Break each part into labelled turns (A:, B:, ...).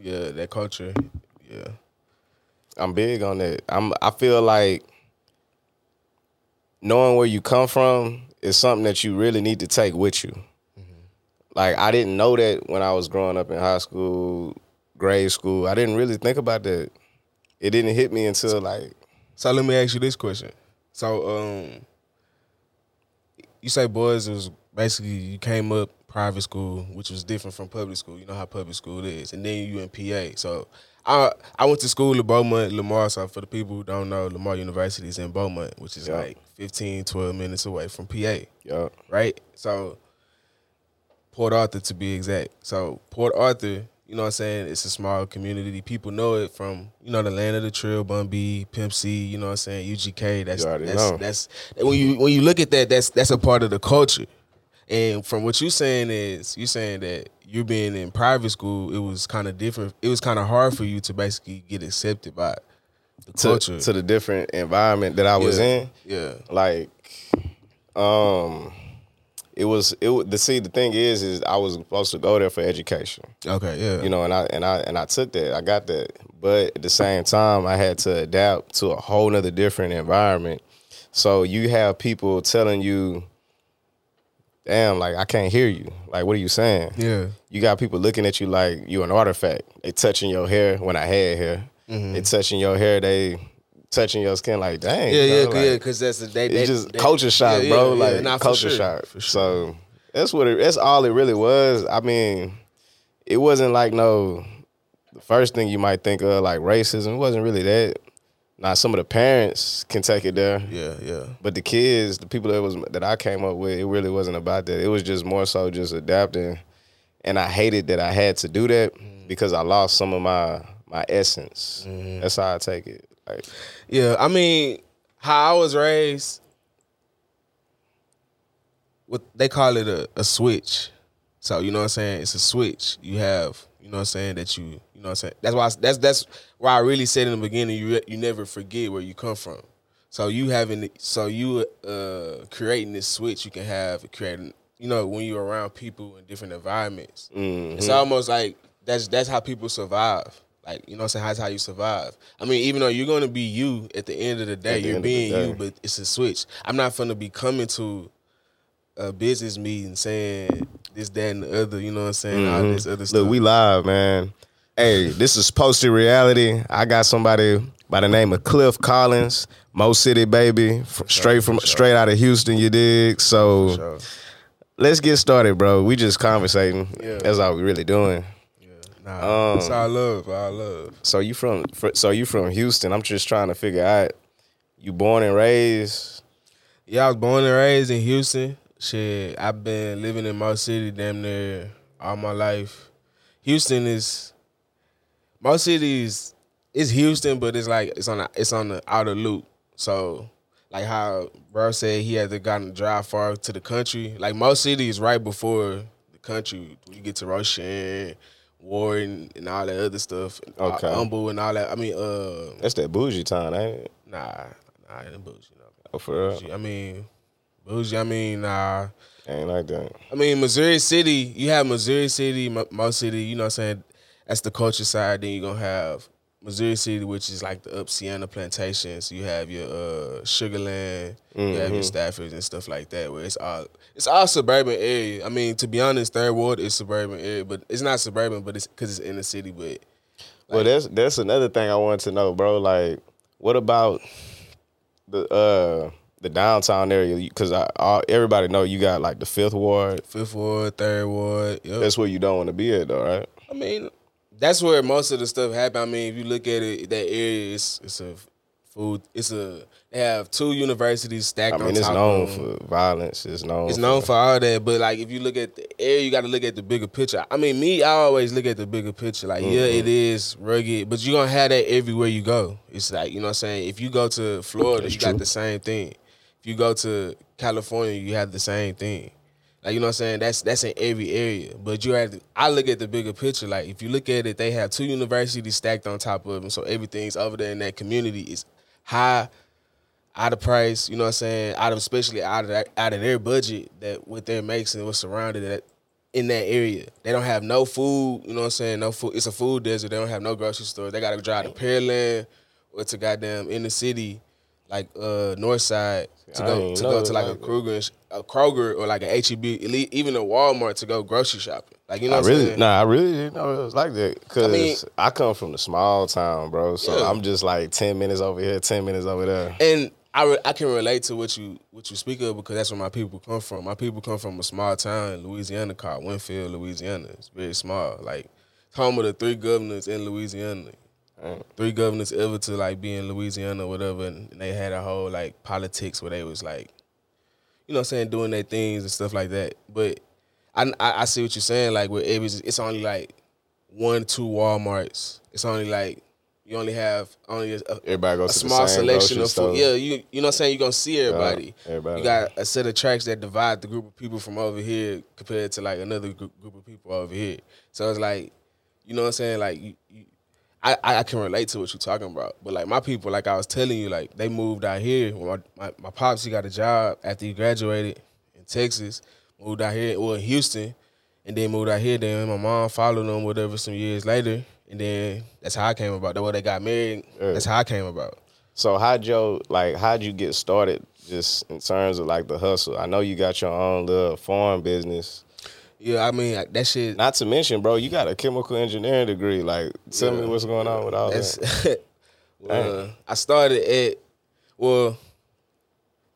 A: Yeah, that culture. Yeah.
B: I'm big on that. I'm I feel like knowing where you come from is something that you really need to take with you. Like I didn't know that when I was growing up in high school, grade school. I didn't really think about that. It didn't hit me until like
A: So let me ask you this question. So um you say boys was basically you came up private school, which was different from public school. You know how public school is. And then you in PA. So I I went to school at Beaumont, Lamar. So for the people who don't know, Lamar University is in Beaumont, which is
B: Yeah.
A: like 15, 12 minutes away from PA.
B: Yeah.
A: right? So Port Arthur to be exact. So Port Arthur, you know what I'm saying, it's a small community. People know it from, you know, the land of the trill, Bun B, Pimp C, you know what I'm saying, UGK. That's that's
B: know.
A: that's when you when you look at that, that's that's a part of the culture. And from what you're saying is you're saying that you being in private school, it was kind of different. It was kind of hard for you to basically get accepted by the
B: to,
A: culture.
B: to the different environment that I was
A: yeah.
B: in.
A: Yeah.
B: like um it was it the see the thing is is I was supposed to go there for education
A: Okay. Yeah.
B: you know and I and I and I took that I got that but at the same time I had to adapt to a whole nother different environment so you have people telling you damn like I can't hear you like what are you saying
A: Yeah.
B: you got people looking at you like you an artifact. They touching your hair when I had hair. They touching your hair. They touching your skin like dang.
A: Mm-hmm. Yeah, yeah,
B: bro,
A: yeah,
B: like,
A: because that's the they,
B: it's
A: they-
B: just
A: they-
B: culture shock,
A: yeah,
B: bro.
A: yeah, yeah,
B: like culture
A: sure,
B: shock.
A: sure.
B: So that's what it. That's all it really was. I mean, it wasn't like no. The first thing you might think of like racism. It wasn't really that. Now some of the parents can take it there.
A: Yeah, yeah.
B: But the kids, the people that was that I came up with, it really wasn't about that. It was just more so just adapting. And I hated that I had to do that because I lost some of my my essence. Mm-hmm. That's how I take it. Like
A: Yeah, I mean, how I was raised, what they call it a, a switch. So you know what I'm saying? It's a switch. You have, you know what I'm saying, that you, you know what I'm saying. That's why I, that's that's why I really said in the beginning, you you never forget where you come from. So you having, so you uh creating this switch, you can have creating, you know, when you're around people in different environments. It's almost like that's that's how people survive. Like you know, what I'm saying that's how you survive. I mean, even though you're gonna be you at the end of the day, you're
B: end of the
A: being you, but it's a switch. I'm not gonna be coming to a business meeting saying this, that, and the other. You know what I'm saying? All this other stuff.
B: Look, we live, man. Hey, this is posted reality. I got somebody by the name of Cliff Collins, Mo City baby, straight from straight out of Houston. You dig? So let's get started, bro. We just conversating.
A: Yeah.
B: That's all we really doing.
A: nah,
B: Um,
A: it's all love, all love.
B: So you from so you from Houston? I'm just trying to figure out. You born and raised?
A: Yeah, I was born and raised in Houston. Shit, I've been living in Mo City damn near all my life. Houston is Mo City is it's Houston, but it's like it's on the, it's on the outer loop. So like how bro said he had to gotten drive far to the country. Like Mo City is right before the country. When you get to Rosharon, Warren, and all that other stuff.
B: Okay.
A: uh, Humble and all that. I mean, uh,
B: That's that bougie time, ain't it?
A: nah, nah, it ain't bougie. No.
B: Oh, for real?
A: Bougie. I mean, bougie. I mean, nah.
B: Ain't like that.
A: I mean, Missouri City. You have Missouri City, Mo Mo City. You know, what I'm saying that's the culture side. Then you're gonna have Missouri City, which is like the up Sienna plantations. You have your uh, Sugarland. You have your Staffords and stuff like that. Where it's all it's all suburban area. I mean, to be honest, Third Ward is suburban area, but it's not suburban, but it's because it's in the city. But
B: well, that's that's another thing I wanted to know, bro. Like, what about the uh the downtown area? Because I, I everybody know you got like the Fifth Ward.
A: Fifth Ward, Third Ward. Yep.
B: That's where you don't want to be at, though, right?
A: I mean, that's where most of the stuff happened. I mean, if you look at it, that area, it's it's a food. It's a they have two universities stacked.
B: I mean, it's known for violence. It's known.
A: It's known for all that, but like if you look at the area, you got to look at the bigger picture. I mean, me, I always look at the bigger picture. Like, yeah,
B: Mm-hmm.
A: it is rugged, but you're gonna have that everywhere you go. It's like you know what I'm saying. If you go to Florida,
B: That's
A: you got the same thing. If you go to California, you have the same thing. Like you know what I'm saying? That's that's in every area. But you have to, I look at the bigger picture. Like if you look at it, they have two universities stacked on top of them. So everything's over there in that community is high, out of price, you know what I'm saying? Out of especially out of that, out of their budget that what they're making and what's surrounded that in that area. They don't have no food. You know what I'm saying? No food. It's a food desert. They don't have no grocery store. They got to drive to Pearland or to goddamn in the city, like uh North Side, to
B: I
A: go to go to like a
B: like that.
A: Kruger, sh- a Kroger or like a HEB, even a Walmart to go grocery shopping. Like you know
B: I
A: what I'm
B: really,
A: saying?
B: nah, I really didn't know it was like that. Cause I,
A: mean- I,
B: come from the small town, bro. So
A: Yeah.
B: I'm just like ten minutes over here, ten minutes over there.
A: and I, re- I can relate to what you what you speak of because that's where my people come from. My people come from a small town in Louisiana called Winnfield, Louisiana. It's very small, like home of the three governors in Louisiana.
B: Right.
A: Three governors ever to like be in Louisiana or whatever, and, they had a whole like politics where they was like, you know, what I'm saying doing their things and stuff like that. But I I, I see what you're saying. Like where it was, it's only like one, two WalMarts. It's only like you only have only a,
B: Everybody
A: a
B: goes to
A: small selection of food. Yeah, you you know what I'm saying? You're gonna see everybody.
B: everybody.
A: You got a set of tracks that divide the group of people from over here compared to like another group, group of people over here. So it's like, you know what I'm saying? Like you, you I, I can relate to what you're talking about. But like my people, like I was telling you, like they moved out here. When my, my, my pops he got a job after he graduated in Texas, moved out here, well Houston, and then moved out here. Then my mom followed them whatever some years later. And then that's how I came about. That's why they got married.
B: Yeah.
A: That's how I came about.
B: So how'd you like how'd you get started just in terms of like the hustle? I know you got your own little farm business.
A: Yeah, I mean that shit.
B: Not to mention, bro, you got a chemical engineering degree. Like, tell me what's going on with all
A: That's
B: that.
A: well, I started at well,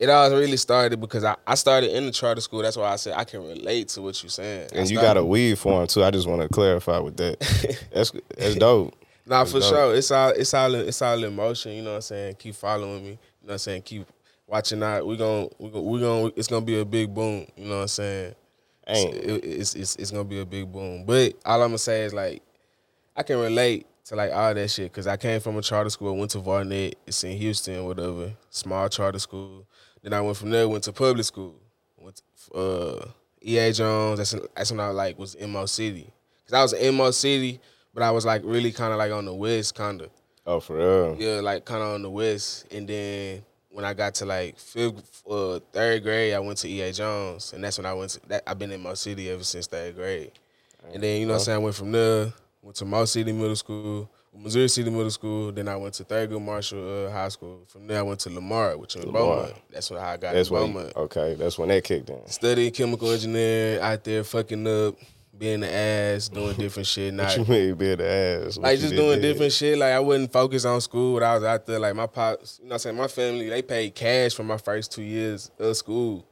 A: it all really started because I, I started in the charter school. That's why I said I can relate to what you're saying.
B: And you got a weed farm too. I just want to clarify with that. That's that's dope.
A: Nah, for
B: dope.
A: sure. It's all it's all in, it's all in motion. You know what I'm saying? Keep following me. You know what I'm saying? Keep watching out. We gon' we gon' we gon' it's gonna be a big boom. You know what I'm saying?
B: Ain't
A: It- it's, it's it's gonna be a big boom. But all I'm gonna say is like I can relate to like all that shit because I came from a charter school, went to Varnett, it's in Houston, whatever, small charter school. Then I went from there, went to public school, went to, uh, EA Jones. That's that's when I like was in Mo City because I was in Mo City, but I was like really kind of like on the west, kind of
B: oh for real.
A: yeah, like kind of on the west. And then when I got to like fifth, uh, third grade, I went to EA Jones, and that's when I went to that. I've been in Mo City ever since third grade. And then you know what I'm saying, I went from there, went to Mo City Middle School, Missouri City Middle School. Then I went to Thurgood Marshall uh, High School. From there, I went to Lamar, which is in Beaumont. That's when I got
B: That's
A: in
B: when you- okay. That's when that kicked in.
A: Studying chemical engineering, out there fucking up, being the ass, doing different shit. Not
B: What you mean being the ass? What
A: like just doing
B: there?
A: different shit. Like I wouldn't focus on school when I was out there. Like my pops, you know what I'm saying? My family, they paid cash for my first two years of school.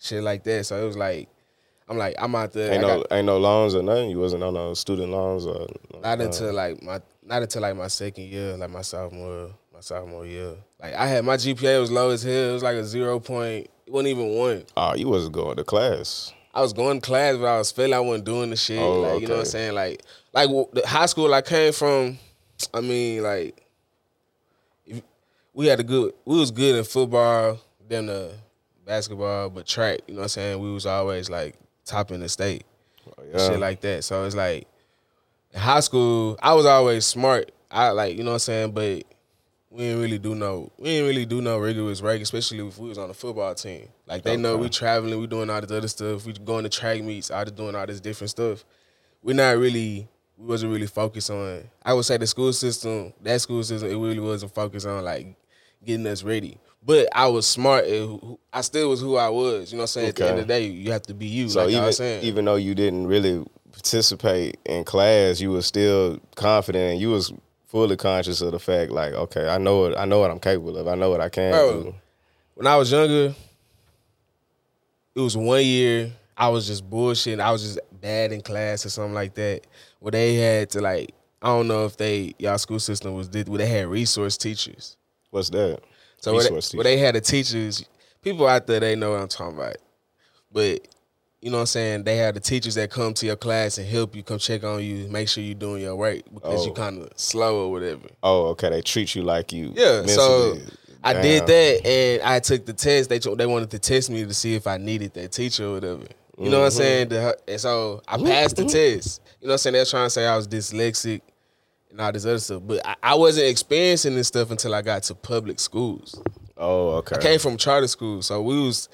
A: Shit like that. So it was like I'm like, I'm out there.
B: Ain't
A: I
B: no
A: got-
B: ain't no loans or nothing. You wasn't on no student loans or
A: not
B: uh,
A: until like my not until like my second year, like my sophomore my sophomore year. Like I had my GPA was low as hell. It was like a zero point it wasn't even one.
B: Oh, you wasn't going to class.
A: I was going to class, but I was feeling I wasn't doing the shit.
B: Oh,
A: like you know what I'm saying? Like like the high school I came from. I mean, like if- we had a good. We was good in football, then the basketball, but track. You know what I'm saying? We was always like top in the state,
B: Oh, yeah.
A: shit like that. So it's like in high school, I was always smart. I like you know what I'm saying, but. We didn't really do no. We didn't really do no rigorous work, especially if we was on a football team. Like they know we traveling, we doing all this other stuff. We going to track meets, all this doing all this different stuff. We're not really. We wasn't really focused on. I would say the school system, that school system, it really wasn't focused on like getting us ready. But I was smart. at who- who- I still was who I was. You know what I'm saying? At the end of the day, you have to be you.
B: So
A: like
B: even
A: saying.
B: even though you didn't really participate in class, you were still confident and you was fully conscious of the fact, like, okay, I know what I know what I'm capable of. I know what I can
A: Bro.
B: do.
A: when I was younger, it was one year I was just bullshitting. I was just bad in class or something like that. Where they had to like, I don't know if they y'all school system was did where they had resource teachers.
B: What's that?
A: So where they, where they had the teachers, people out there they know what I'm talking about. But you know what I'm saying? They had the teachers that come to your class and help you, come check on you, make sure you're doing your work because you
B: Oh.
A: kind of slow or whatever.
B: Oh, okay. They treat you like you.
A: Yeah, so I did that, and I took the test. They they wanted to test me to see if I needed that teacher or whatever. You know what I'm mm-hmm. saying? The- and so I mm-hmm. passed the mm-hmm. test. You know what I'm saying? They're trying to say I was dyslexic and all this other stuff, but I, I wasn't experiencing this stuff until I got to public schools.
B: Oh, okay.
A: I came from charter school, so we was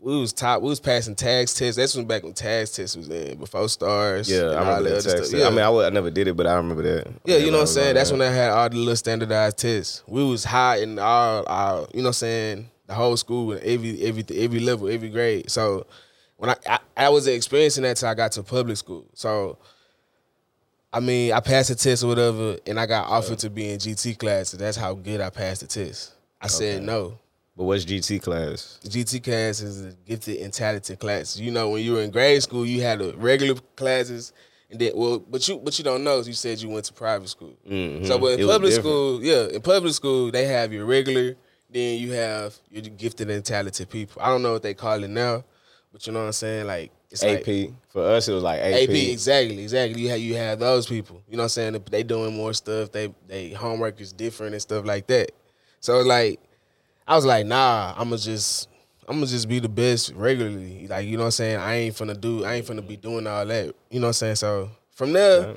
A: we was top. We was passing TAKS tests. That's when back when TAKS tests was in before stars.
B: Yeah, I remember
A: that
B: that
A: stuff.
B: I mean, I, would- I never did it, but I remember that.
A: Yeah, you know what I'm saying? That's
B: when
A: when I had all the little standardized tests. We was high in all our, you know what I'm saying, the whole school and every every every level, every grade. So when I I, I wasn't experiencing that till I got to public school. So I mean, I passed the test or whatever, and I got offered to be in GT classes. That's how good I passed the test. I said no.
B: But what's GT class?
A: GT class is the gifted and talented class. You know, when you were in grade school, you had the regular classes, and then well, but you but you don't know. You said you went to private school.
B: Mhm.
A: So, but in
B: It
A: public school, yeah, in public school they have your regular, then you have your gifted and talented people. I don't know what they call it now, but you know what I'm saying. Like it's
B: AP.
A: like
B: For us, it was like AP.
A: AP, exactly, exactly. You have you have those people. You know what I'm saying? They doing more stuff. They they homework is different and stuff like that. So like, I was like, nah, I'ma just I'ma just be the best regularly. Like you know what I'm saying? I ain't finna do. I ain't finna be doing all that. You know what I'm saying? So from there.
B: Yeah.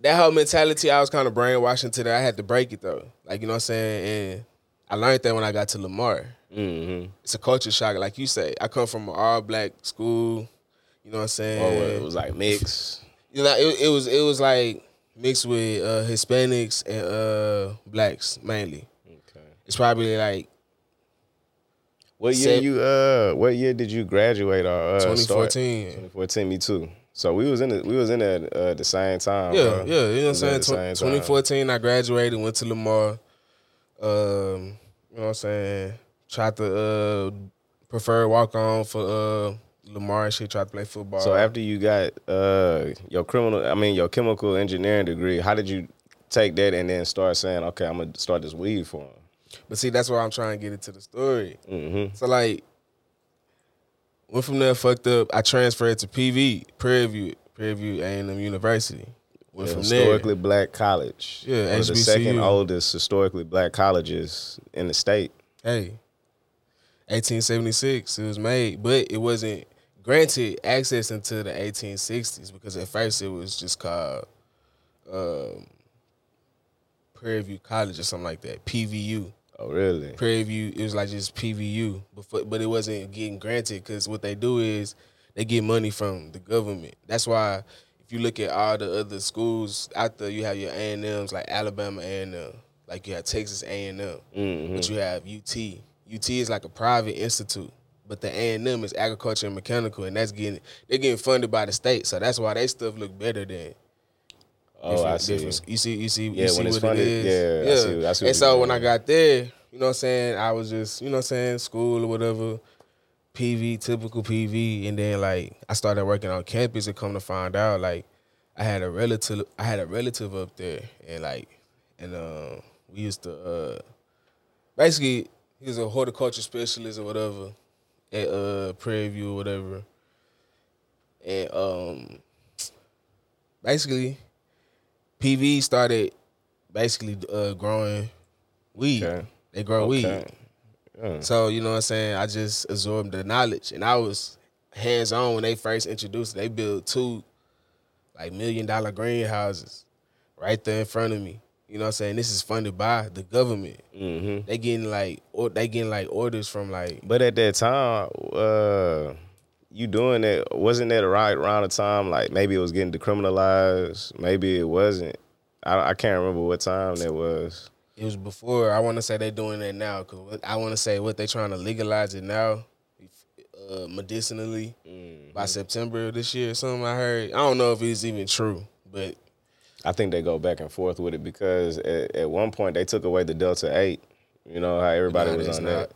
A: That whole mentality, I was kind of brainwashing into that. I had to break it though. Like, you know what I'm saying? And I learned that when I got to Lamar
B: Mm-hmm.
A: it's a culture shock, like you say. I come from an all black school. You know what I'm saying?
B: Oh, it was like mixed.
A: you know, it, it was it was like mixed with uh, Hispanics and uh, blacks mainly.
B: Okay.
A: It's probably like
B: What year
A: Sep-
B: you uh? What year did you graduate or uh, start?
A: 2014.
B: 2014. Me too. So we was in the, we was in there uh, the same time.
A: Yeah,
B: bro.
A: yeah, you know what I'm saying.
B: at the
A: Tw-
B: same time.
A: 2014, I graduated, went to Lamar. Um, you know what I'm saying? Tried to uh, prefer walk on for uh, Lamar and shit. Tried to play football.
B: So after you got uh your criminal, I mean your chemical engineering degree, how did you take that and then start saying, okay, I'm gonna start this weed for him?
A: But see, that's why I'm trying to get into the story.
B: Mm-hmm.
A: So like, went from there, fucked up. I transferred to PV, Prairie View, Prairie View A&M University. Went from
B: historically
A: there.
B: black college.
A: Yeah,
B: One of the second oldest historically black colleges in the state.
A: Hey, 1876, it was made, but it wasn't granted access until the 1860s because at first it was just called um, Prairie View College or something like that, PVU.
B: Oh, really?
A: Prairie View, it was like just PVU, but but it wasn't getting granted because what they do is they get money from the government. That's why if you look at all the other schools out there, you have your A and M's like Alabama A and M, like you have Texas A and M,
B: Mm-hmm.
A: but you have UT. UT is like a private institute, but the A and M is agriculture and mechanical, and that's getting they're getting funded by the state, so that's why they stuff look better than
B: Oh, I see.
A: different- You see, you see,
B: Yeah,
A: you see what
B: funded,
A: it is.
B: yeah, I see- I see
A: and so when I got there, you know what I'm saying, I was just, you know what I'm saying, school or whatever, PV, typical PV, and then like I started working on campus and come to find out like I had a relative I had a relative up there and like and um we used to uh basically he was a horticulture specialist or whatever at uh Prairie View or whatever. And um basically PV started basically uh, growing weed.
B: Okay.
A: They grow weed.
B: Yeah.
A: So, you know what I'm saying? I just absorbed the knowledge. And I was hands on when they first introduced it. They built two like million dollar greenhouses right there in front of me. You know what I'm saying? This is funded by the government.
B: Mm-hmm.
A: They getting like or they getting like orders from like
B: But at that time, uh, you doing that wasn't that a right around the time like maybe it was getting decriminalized, maybe it wasn't. I, I can't remember what time that was.
A: it was before. I want to say they're doing that now because I want to say what they're trying to legalize it now, uh, medicinally by September of this year. Something I heard. I don't know if it's even true, but
B: I think they go back and forth with it because at, at one point they took away the Delta Eight. You know how everybody was on
A: not.
B: that.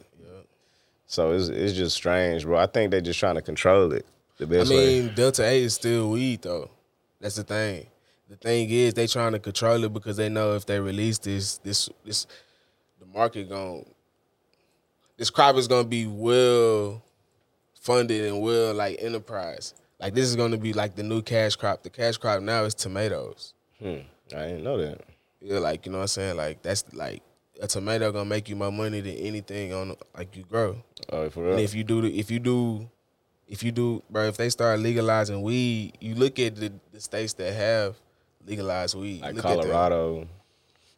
B: So it's it's just strange, bro. I think they're just trying to control it the
A: I
B: best way.
A: mean, Delta Eight is still weed though. That's the thing. The thing is, they're trying to control it because they know if they release this, this, this, the market going, this crop is gonna be well funded and well like enterprise. Like this is gonna be like the new cash crop. The cash crop now is tomatoes.
B: Hmm. I didn't know that.
A: Yeah, like you know what I'm saying. Like that's like a tomato gonna make you more money than anything on like you grow.
B: Oh, for
A: And if you do, if you do, if you do, bro, if they start legalizing weed, you look at the, the states that have legalized weed,
B: like
A: look at.
B: Colorado.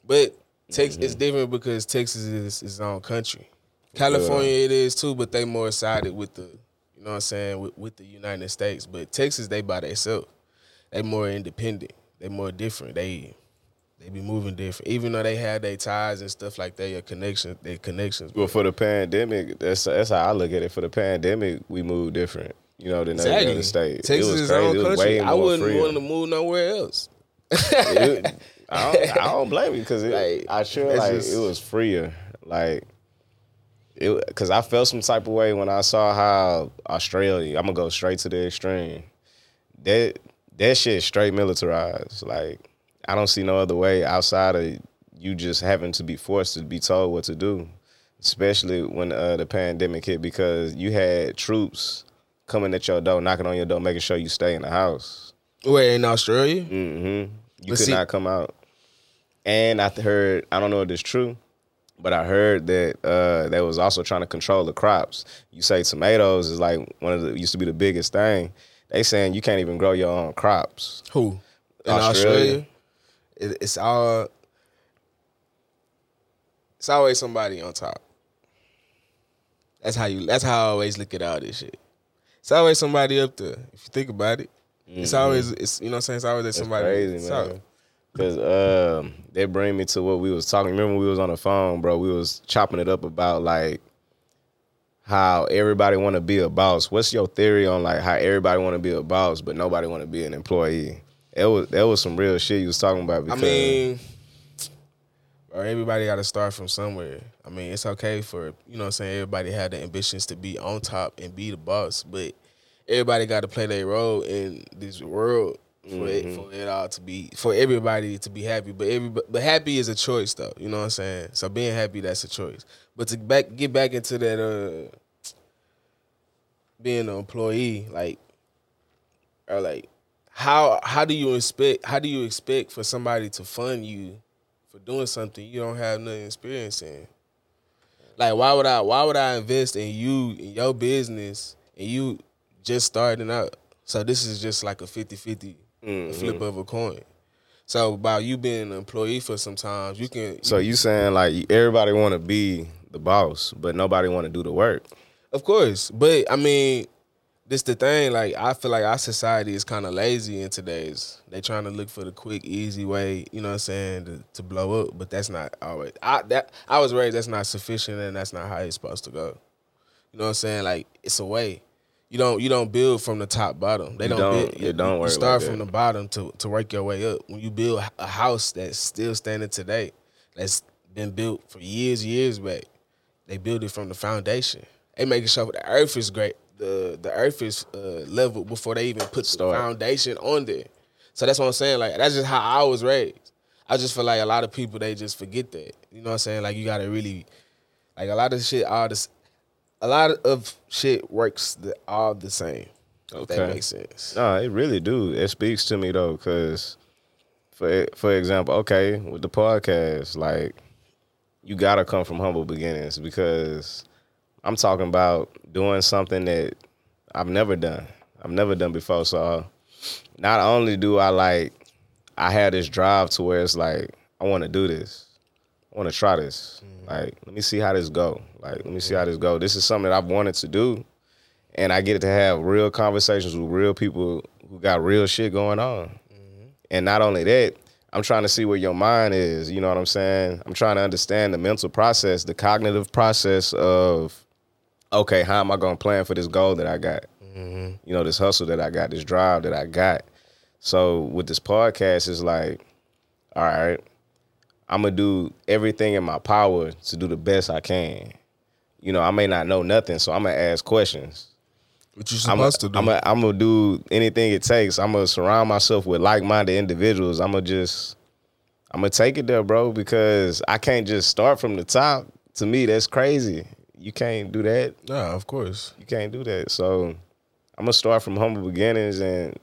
A: But Texas, it's
B: Mm-hmm.
A: different because Texas is its own country. California it is too, but they more sided with the, you know what I'm saying, with, with the United States. But Texas, they by themselves. They more independent. They more different. They they be moving different. Even though they had their ties and stuff like that, your connections, their connections.
B: Well, for the pandemic, that's that's how I look at it. For the pandemic, we moved different, you know, than the
A: exactly.
B: other state.
A: Texas is
B: crazy.
A: own country. I wouldn't want to move nowhere else.
B: It- I, don't, I don't blame you because
A: Like,
B: I
A: that's
B: like
A: just-
B: it was freer. Like it because I felt some type of way when I saw how Australia. I'm gonna go straight to the extreme. That that shit straight militarized. Like I don't see no other way outside of you just having to be forced to be told what to do. Especially when uh, the pandemic hit, because you had troops coming at your door, knocking on your door, making sure you stay in the house.
A: Wait, in Australia?
B: Mm-hmm. You
A: But
B: could
A: see-
B: not come out. And I heard, I don't know if it's true, but I heard that uh, they was also trying to control the crops. You say tomatoes is like one of the used to be the biggest thing. They saying you can't even grow your own crops.
A: Who? In
B: Australia.
A: Australia? It, it's all. It's always somebody on top. That's how you. That's how I always look at all this shit. It's always somebody up there. If you think about it, it's always. It's you know what I'm saying. It's always that
B: That's
A: somebody.
B: crazy, man. Cause um, they bring me to what we was talking. Remember when we was on the phone, bro? We was chopping it up about like how everybody want to be a boss. What's your theory on like how everybody want to be a boss, but nobody want to be an employee? That was that was some real shit you was talking about.
A: I
B: Because,
A: mean, bro, everybody got to start from somewhere. I mean, it's okay for you know what I'm saying. Everybody had the ambitions to be on top and be the boss, but everybody got to play their role in this world for it for it all to be for everybody to be happy. But every but happy is a choice though. You know what I'm saying. So being happy that's a choice. But to back get back into that uh being an employee like or like how how do you expect how do you expect for somebody to fund you for doing something you don't have no experience in? Like why would I why would I invest in you in your business and you just starting out? So this is just like a 50-50 a mm-hmm. flip of a coin. So by you being an employee for some times, you can
B: so you saying like everybody want to be the boss, but nobody want to do the work.
A: Of course, but I mean, this the thing. Like I feel like our society is kind of lazy in today's. They trying to look for the quick, easy way. You know what I'm saying to, to blow up, but that's not always. I that I was raised. That's not sufficient, and that's not how it's supposed to go. You know what I'm saying? Like it's a way. You don't you don't build from the top bottom. They don't.
B: don't-
A: build,
B: it
A: you,
B: don't
A: you start
B: like
A: from
B: that.
A: the bottom to to work your way up. When you build a house that's still standing today, that's been built for years, years back they build it from the foundation. They making sure the earth is great. The the earth is uh, level before they even put
B: Start.
A: the foundation on there. So that's what I'm saying. Like that's just how I was raised. I just feel like a lot of people they just forget that. You know what I'm saying? Like you gotta really like a lot of shit all this a lot of shit works the, all the same. If that
B: Okay.
A: makes sense.
B: No, it really do. It speaks to me though, because for for example, okay, with the podcast, like you gotta come from humble beginnings because I'm talking about doing something that I've never done. I've never done before. So not only do I like I had this drive to where it's like I want to do this. I want to try this. Mm-hmm. Like let me see how this go. Like let me see how this go. This is something that I've wanted to do and I get to have real conversations with real people who got real shit going on. Mm-hmm. And not only that, I'm trying to see where your mind is. You know what I'm saying? I'm trying to understand the mental process, the cognitive process of, okay, how am I going to plan for this goal that I got? Mm-hmm. You know, this hustle that I got, this drive that I got. So with this podcast, it's like, all right, I'm gonna do everything in my power to do the best I can. You know, I may not know nothing, so I'm gonna ask questions.
A: What you
B: I'm
A: supposed to do?
B: I'm a, I'm gonna do anything it takes. I'm gonna surround myself with like-minded individuals. I'm gonna just I'm gonna take it there, bro, because I can't just start from the top. To me, that's crazy. You can't do that.
A: nah, of course.
B: You can't do that. So I'm gonna start from humble beginnings and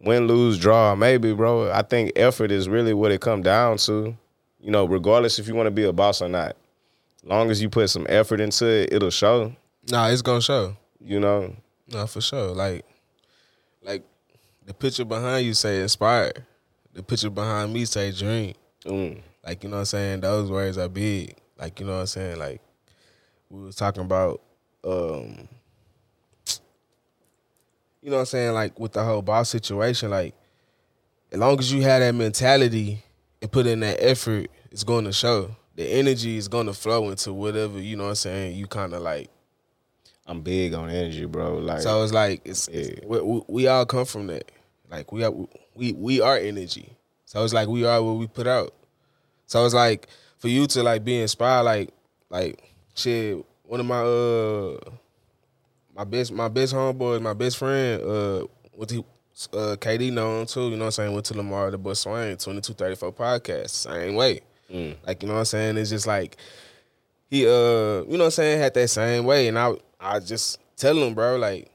B: win, lose, draw, maybe, bro. I think effort is really what it come down to. You know, regardless if you want to be a boss or not. As long as you put some effort into it, it'll show.
A: Nah, it's gonna show.
B: You know,
A: No, for sure. Like, like the picture behind you say inspired. The picture behind me say dream.
B: mm,
A: Like, you know what I'm saying? Those words are big. Like, you know what I'm saying? Like, we was talking about um you know what I'm saying, like with the whole boss situation, like as long as you have that mentality and put in that effort, it's going to show. The energy is going to flow into whatever, you know what I'm saying, you kind of like
B: I'm big on energy, bro. Like
A: so it's like it's,
B: Yeah.
A: it's we, we, we all come from that. Like we are we we are energy. So it's like we are what we put out. So it's like for you to like be inspired, like like shit. One of my uh my best my best homeboys, my best friend, uh what he uh KD known too, you know what I'm saying, went to Lamar the Bus Swain, twenty two thirty four podcast, same way.
B: Mm.
A: Like, you know what I'm saying? It's just like he uh, you know what I'm saying, had that same way. And I I just tell him, bro, like,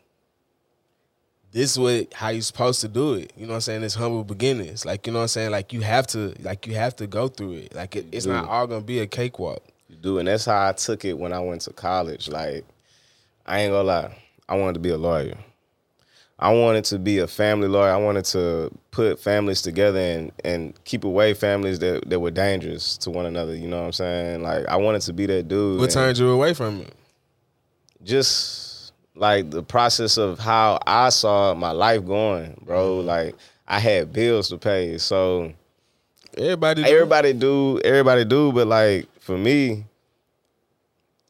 A: this is what how you supposed to do it. You know what I'm saying? It's humble beginnings. Like, you know what I'm saying? Like you have to like you have to go through it. Like it, it's not all gonna be a cakewalk.
B: You do, and that's how I took it when I went to college. Like, I ain't gonna lie, I wanted to be a lawyer. I wanted to be a family lawyer. I wanted to put families together and and keep away families that, that were dangerous to one another. You know what I'm saying? Like, I wanted to be that dude.
A: What turned you away from it?
B: Just like the process of how I saw my life going, bro. Mm-hmm. Like, I had bills to pay, so
A: Everybody do.
B: everybody do everybody do but like for me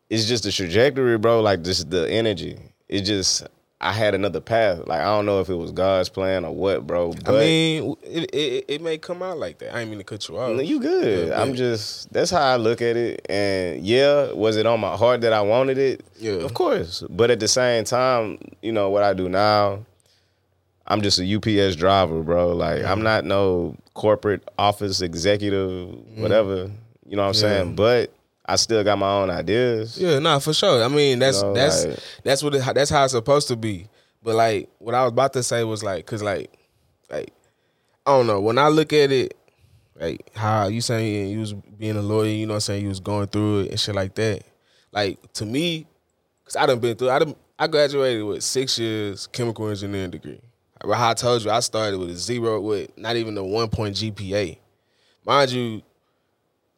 B: it's just the trajectory bro like just the energy. It just i had another path. Like i don't know if it was god's plan or what bro but
A: I mean, it, it it may come out like that. I ain't mean to cut you off.
B: no, you good. i'm just that's how i look at it. And yeah was it on my heart that i wanted it?
A: Yeah.
B: of course. But at the same time you know what i do now i'm just a ups driver bro. Like i'm not no corporate office executive mm. whatever you know what i'm saying but i still got my own ideas
A: Yeah, nah, for sure. I mean, that's
B: know,
A: that's
B: like-
A: that's what it, that's how it's supposed to be. But like, what I was about to say was like, cause like, like, I don't know. When I look at it, like how you saying you was being a lawyer, you know, what I'm saying you was going through it and shit like that. Like to me, cause I done been through. I done, I graduated with six years chemical engineering degree. Like how I told you, I started with a zero, with not even a one point GPA. Mind you,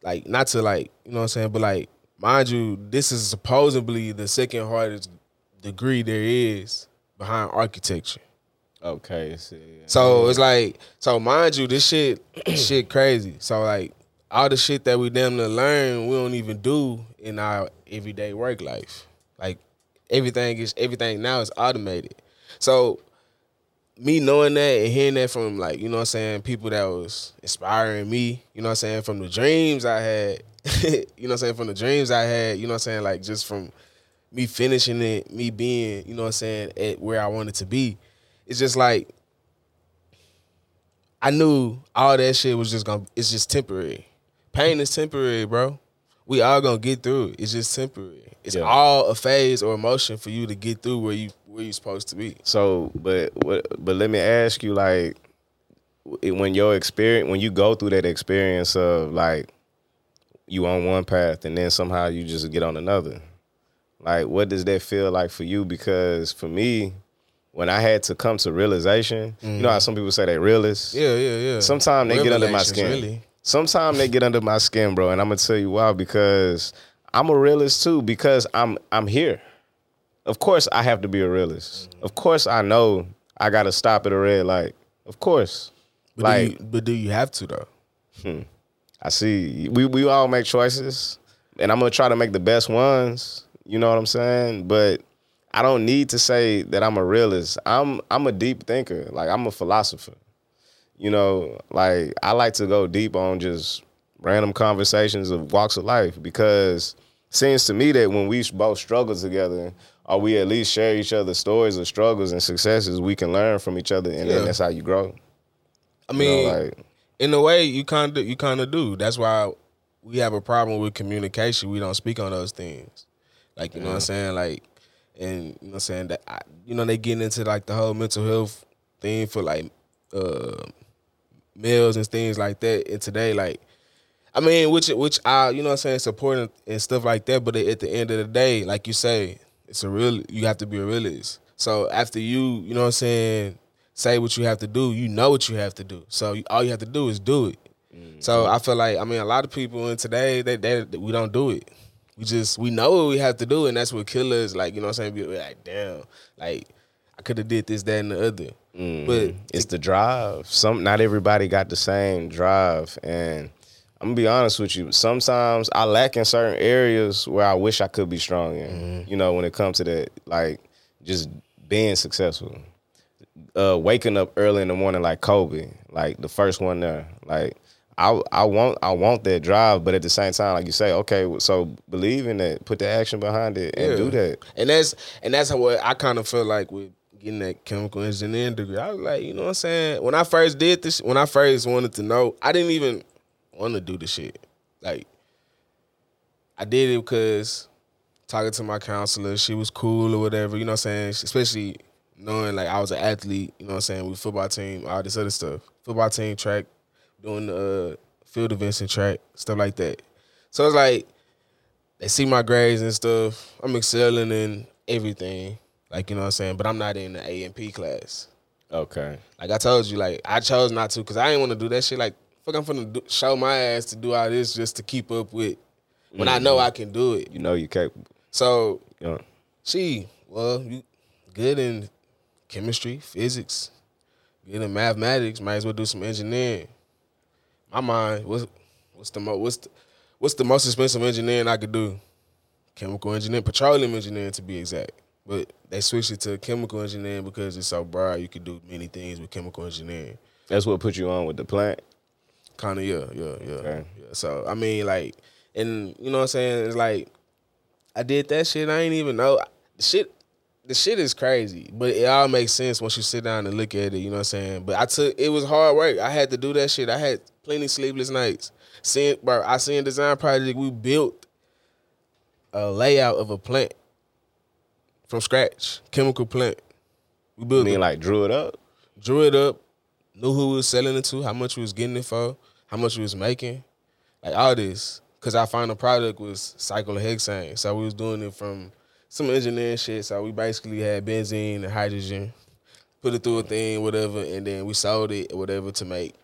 A: like not to like you know what I'm saying, but like mind you, this is supposedly the second hardest degree there is behind architecture.
B: okay see
A: So it's like, so mind you, this shit, shit crazy. So like, all the shit that we damn to learn, we don't even do in our everyday work life. Like everything is everything now is automated. So me knowing that and hearing that from like, you know what I'm saying, people that was inspiring me, you know what I'm saying, from the dreams I had, you know what I'm saying, from the dreams I had, you know what I'm saying, like just from me finishing it, me being, you know what I'm saying, at where I wanted to be. It's just like I knew all that shit was just gonna it's just temporary. Pain is temporary, bro. We all gonna get through it. It's just temporary. It's
B: Yeah.
A: all a phase or emotion for you to get through where you where you supposed to be.
B: So, but? But let me ask you, like, when your experience, when you go through that experience of like, you on one path and then somehow you just get on another, like, what does that feel like for you? Because for me, when I had to come to realization, you know how mm-hmm. some people say they realists.
A: Yeah, yeah, yeah.
B: Sometimes they get under my skin.
A: Really.
B: Sometimes they get under my skin, bro, and I'm gonna tell you why. Because I'm a realist too. Because I'm I'm here. Of course, I have to be a realist. Of course, I know I gotta stop at a red light. Of course,
A: But
B: like
A: do you, but do you have to though? Hmm.
B: I see, we we all make choices, and I'm gonna try to make the best ones. You know what I'm saying? But I don't need to say that I'm a realist. I'm I'm a deep thinker. Like I'm a philosopher. You know, like I like to go deep on just random conversations of walks of life because it seems to me that when we both struggle together, or we at least share each other's stories of struggles and successes, we can learn from each other, and
A: Yeah.
B: then that's how you grow.
A: I
B: You
A: mean,
B: know, like
A: in a way, you kind of you kind of do. That's why we have a problem with communication. We don't speak on those things. Like you know what I'm saying. Like, and you know what I'm saying that I, you know they getting into like the whole mental health thing for like uh males and things like that. And today, like, I mean, which which I you know what I'm saying supporting and stuff like that. But at the end of the day, like you say, it's a real. You have to be a realist. So after you, you know what I'm saying, say what you have to do. You know what you have to do. So you- all you have to do is do it. Mm-hmm. So I feel like I mean a lot of people in today they, they we don't do it. We just we know what we have to do, and that's what killers like. You know what I'm saying? Be like, damn, like I could have did this, that, and the other. Mm-hmm. But
B: It's the drive. Some not everybody got the same drive, and I'm gonna be honest with you. Sometimes I lack in certain areas where I wish I could be strong in. You know, when it comes to that, like just being successful. Uh, waking up early in the morning like Kobe, like the first one there. Like I, I want, I want that drive, but at the same time, like you say, okay, so believe in it, put the action behind it, and
A: Yeah.
B: do that.
A: And that's and that's how what I kind of feel like with getting that chemical engineering degree. I was like, you know what I'm saying? When I first did this, when I first wanted to know, I didn't even want to do the shit. Like, I did it because talking to my counselor, she was cool or whatever. You know what I'm saying? Especially knowing like I was an athlete. You know what I'm saying? With football team, all this other stuff. Football team, track, doing the uh, field events and track, stuff like that. So it's like they see my grades and stuff. I'm excelling in everything. Like, you know what I'm saying? But I'm not in the A and P class.
B: Okay.
A: Like I told you, like I chose not to because I didn't want to do that shit. Like, fuck, I'm do, show my ass to do all this just to keep up with when I mm-hmm. know I can do it.
B: You know you're capable.
A: So
B: know.
A: she, well, you good in chemistry, physics, good in mathematics. Might as well do some engineering. My mind, what's what's the mo- what's the, what's the most expensive engineering I could do? Chemical engineering, petroleum engineering to be exact. But they switched it to chemical engineering because it's so broad. You could do many things with chemical engineering.
B: That's what put you on with the plant.
A: Kind of, yeah, yeah, yeah,
B: Okay.
A: yeah. So I mean, like, and you know what I'm saying? It's like I did that shit. I ain't even know the shit. The shit is crazy, but it all makes sense once you sit down and look at it. You know what I'm saying? But I took it was hard work. I had to do that shit. I had plenty sleepless nights. Seeing, bro, I seen design project. We built a layout of a plant from scratch, chemical plant. We
B: I
A: built
B: mean,
A: it
B: like drew it up.
A: drew it up, knew who we was selling it to, how much we was getting it for, how much we was making, like all this. Cause our final product was cyclohexane, so we was doing it from some engineering shit. So we basically had benzene and hydrogen, put it through a thing, whatever, and then we sold it or whatever to make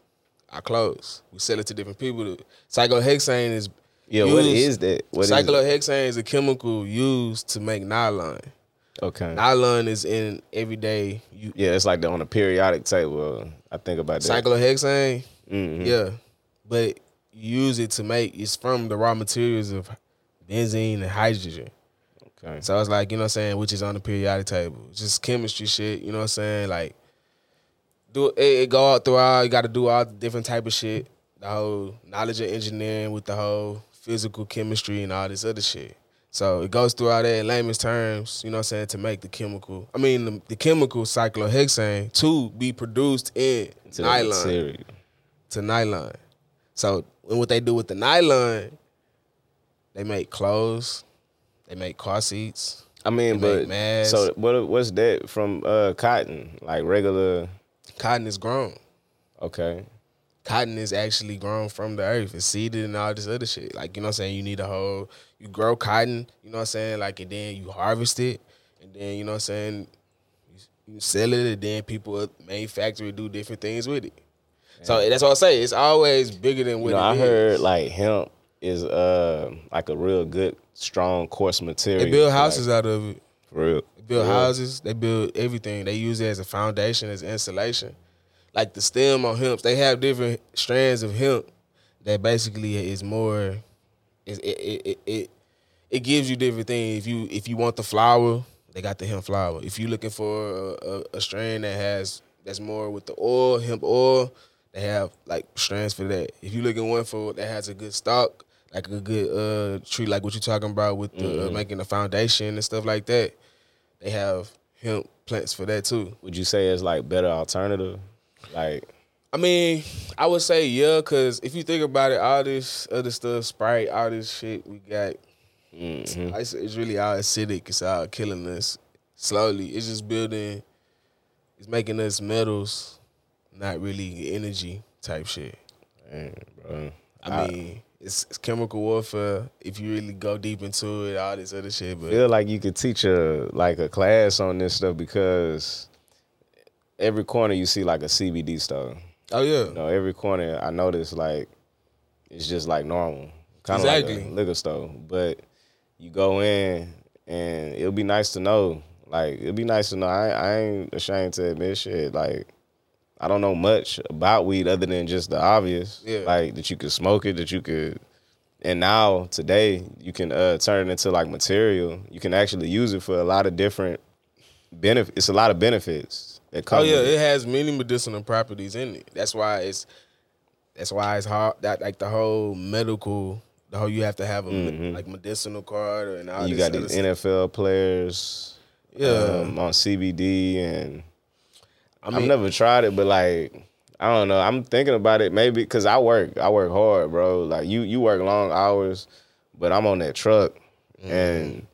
A: our clothes. We sell it to different people. Cyclohexane is
B: Yeah, what
A: used-
B: is that? What is
A: cyclohexane is a chemical used to make nylon.
B: Okay.
A: Nylon is in everyday you
B: Yeah, it's like the, on the periodic table. I think about that.
A: cyclohexane.
B: Mhm.
A: Yeah, but you use it to make it's from the raw materials of benzene and hydrogen.
B: Okay.
A: So it's like you know what I'm saying, which is on the periodic table. It's just chemistry shit. You know what I'm saying? Like do it, it go out throughout. You got to do all the different type of shit. The whole knowledge of engineering with the whole physical chemistry and all this other shit. So it goes through all that in layman's terms, you know what I'm saying, to make the chemical, I mean, the, the chemical cyclohexane to be produced in
B: To
A: nylon to nylon. So and what they do with the nylon, they make clothes, they make car seats.
B: I mean, but
A: masks.
B: so what? What's that from? Uh, cotton, like regular.
A: Cotton is grown.
B: Okay.
A: Cotton is actually grown from the earth. It's seeded and all this other shit. Like, you know what I'm saying? You need a whole, you grow cotton, you know what I'm saying? Like, and then you harvest it. And then, you know what I'm saying? You, you sell it, and then people manufacture it, do different things with it. So that's what I say. It's always bigger than what
B: You know, I
A: is.
B: heard like hemp is uh like a real good, strong coarse material.
A: They build houses
B: like,
A: out of it.
B: for real.
A: They build
B: Yeah.
A: houses. They build everything. They use it as a foundation, as insulation. Like the stem on hemp, they have different strands of hemp that basically is more. Is it it, it it it gives you different things. If you if you want the flower, they got the hemp flower. If you're looking for a, a, a strand that has that's more with the oil, hemp oil, they have like strands for that. If you're looking one for that has a good stock, like a good uh tree, like what you're talking about with the uh, making a foundation and stuff like that, they have hemp plants for that too.
B: Would you say it's like better alternative? Like
A: I mean, I would say yeah, cause if you think about it, all this other stuff, Sprite, all this shit we got,
B: mhm.
A: it's, it's really all acidic. It's all killing us slowly. It's just building. It's making us metals, not really energy type shit.
B: man, bro.
A: I mean, it's, it's chemical warfare. If you really go deep into it, all this other shit. But
B: feel like you could teach a like a class on this stuff because every corner you see like a CBD store.
A: oh yeah,
B: You know, every corner I notice like it's just like normal, kind of like a liquor store. But you go in and it'll be nice to know. Like it'll be nice to know. I, I ain't ashamed to admit shit. Like I don't know much about weed other than just the obvious.
A: Yeah.
B: Like that you could smoke it, that you could and now today you can uh, turn it into like material. You can actually use it for a lot of different benefits. It's a lot of benefits that come.
A: Oh yeah,
B: it.
A: it has many medicinal properties in it. That's why it's that's why it's hard that like the whole medical the whole you have to have a me- like medicinal card and all
B: Mm-hmm. you got these
A: stuff.
B: NFL players,
A: Yeah.
B: um, on CBD, and
A: I mean,
B: have never tried it, but like I don't know. I'm thinking about it maybe because I work. I work hard, bro. Like you, you work long hours, but I'm on that truck,
A: Mm-hmm.
B: and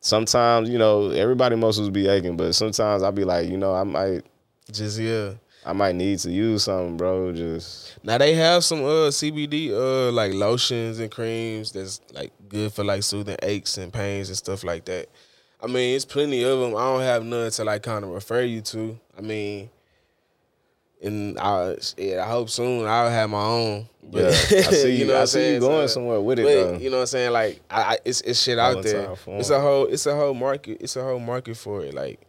B: sometimes you know everybody muscles be aching, but sometimes I be like, you know, I might,
A: just yeah.
B: I might need to use something, bro. Just
A: Now they have some uh CBD uh like lotions and creams that's like good for like soothing aches and pains and stuff like that. I mean, it's plenty of them. I don't have none to like kind of refer you to. I mean, and I yeah, I hope soon I'll have my own. But,
B: yeah, I see you.
A: what
B: I
A: I'm
B: see you
A: saying?
B: going
A: So-
B: somewhere with it,
A: But
B: though.
A: you know what I'm saying? Like I, I it's it's shit out there. It's a whole it's a whole market. It's a whole market for it. Like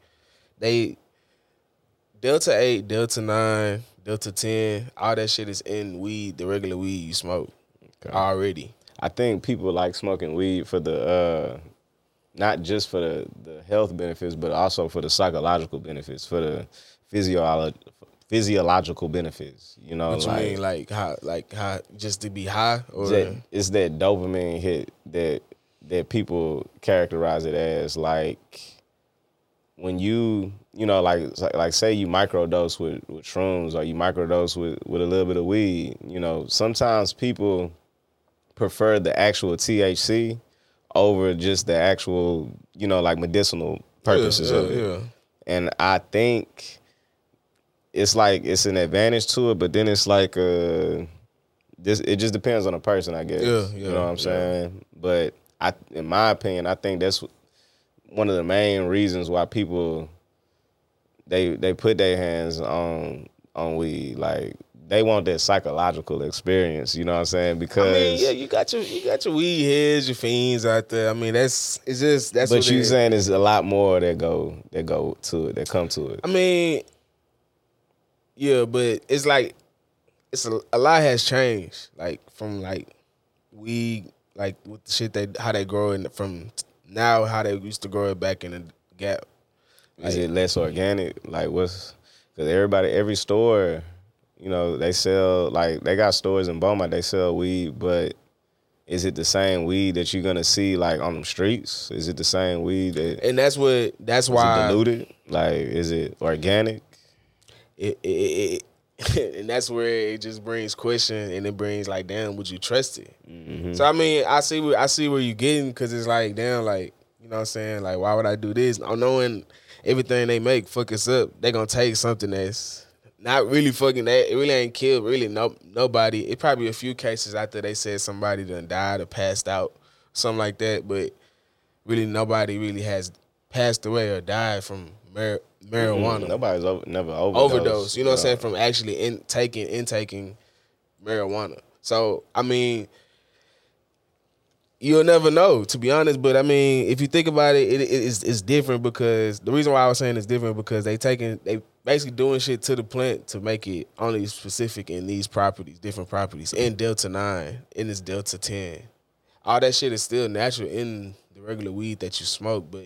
A: they Delta eight, Delta nine, Delta ten, all that shit is in weed, the regular weed you smoke already.
B: I think people like smoking weed for the uh not just for the, the health benefits, but also for the psychological benefits, for the physiolo- physiological benefits. You know,
A: What you
B: like,
A: mean, like how, like how, just to be high, or
B: that, it's that dopamine hit that that people characterize it as like when you you know like like say you microdose with with shrooms or you microdose with with a little bit of weed you know sometimes people prefer the actual THC over just the actual you know like medicinal purposes
A: yeah,
B: of it
A: yeah.
B: and I think it's like it's an advantage to it, but then it's like uh this it just depends on the person, I guess.
A: Yeah,
B: you know what I'm
A: yeah.
B: saying? But I in my opinion, I think that's one of the main reasons why people they they put their hands on on weed. Like they want that psychological experience, you know what I'm saying? Because
A: I mean, yeah, you got your you got your weed heads, your fiends out there. I mean, that's it's just that's
B: but
A: what
B: you
A: is.
B: saying there's a lot more that go that go to it, that come to it.
A: I mean, yeah, but it's like it's a, a lot has changed, like from like weed, like with the shit they how they grow and from now how they used to grow it back in the gap.
B: Is it less organic? Like what's because everybody, every store, you know, they sell like they got stores in Beaumont. They sell weed, but is it the same weed that you're gonna see like on the streets? Is it the same weed that
A: And that's what that's why
B: diluted? Like is it organic?
A: It, it, and that's where it just brings question and it brings like damn would you trust it? Mm-hmm. So i mean i see where i see where you're getting because it's like damn like you know what i'm saying? Like why would i do this? Knowing everything they make fuck us up they gonna take something that's not really fucking that it really ain't killed really no nobody. It probably a few cases after they said somebody done died or passed out something like that but really nobody really has passed away or died from mar- marijuana
B: Nobody's over, never overdosed.
A: overdose. You know what I'm saying? From actually in taking intaking marijuana. So I mean, you'll never know, to be honest. But I mean, if you think about it, it, it it's, it's different because the reason why I was saying it's different because they taking they basically doing shit to the plant to make it only specific in these properties, different properties. In Delta Nine, in this Delta Ten, all that shit is still natural in the regular weed that you smoke, but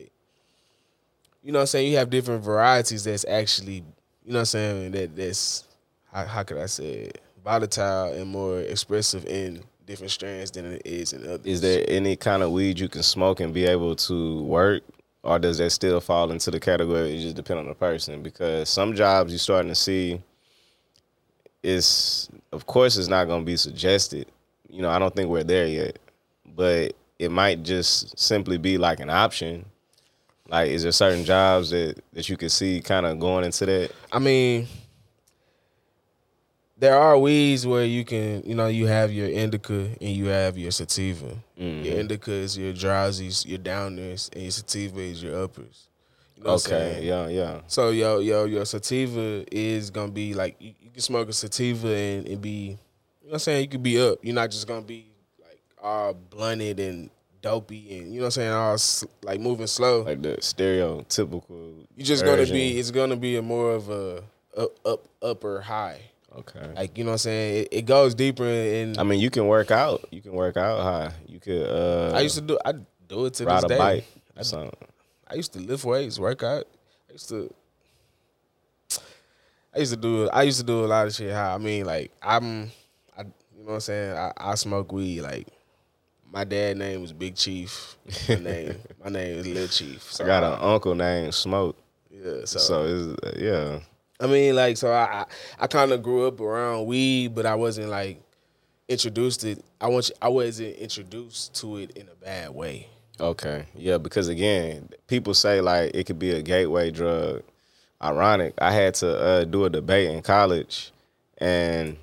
A: you know what I'm saying? You have different varieties that's actually, you know what I'm saying, that that's how, how could I say it? Volatile and more expressive in different strands than it is in others.
B: Is there any kind of weed you can smoke and be able to work? Or does that still fall into the category? It just depend on the person because some jobs you're starting to see is of course it's not gonna be suggested. You know, I don't think we're there yet. But it might just simply be like an option. Like is there certain jobs that, that you could see kind of going into that?
A: I mean, there are weeds where you can, you know, you have your indica and you have your sativa. Mm-hmm. Your indica is your drowsies, your downers, and your sativa is your uppers. You know what I'm
B: Okay, yeah, yeah.
A: So yo, yo, your sativa is gonna be like you, you can smoke a sativa and it be, you know what I'm saying? You could be up. You're not just gonna be like all blunted and dopey and you know what I'm saying, all s- like moving slow.
B: Like the stereotypical.
A: you just gonna
B: version.
A: be it's gonna be a more of a up, up upper high.
B: okay.
A: Like you know what I'm saying? It, it goes deeper in
B: I mean, you can work out. You can work out high. You could. uh
A: I used to do I do it to
B: ride
A: this
B: a
A: day.
B: bike.
A: I,
B: or something.
A: I used to lift weights, work out. I used to I used to do I used to do a lot of shit high. I mean like I'm I you know what I'm saying? I, I smoke weed like my dad name was Big Chief. My name my name is Lil Chief. So
B: I got an uncle named Smoke.
A: yeah, so,
B: So it's yeah.
A: I mean, like, so I I, I kind of grew up around weed, but I wasn't like introduced it. I want you, I wasn't introduced to it in a bad way.
B: Okay. Yeah, because again, people say like it could be a gateway drug. Ironic. I had to uh, do a debate in college and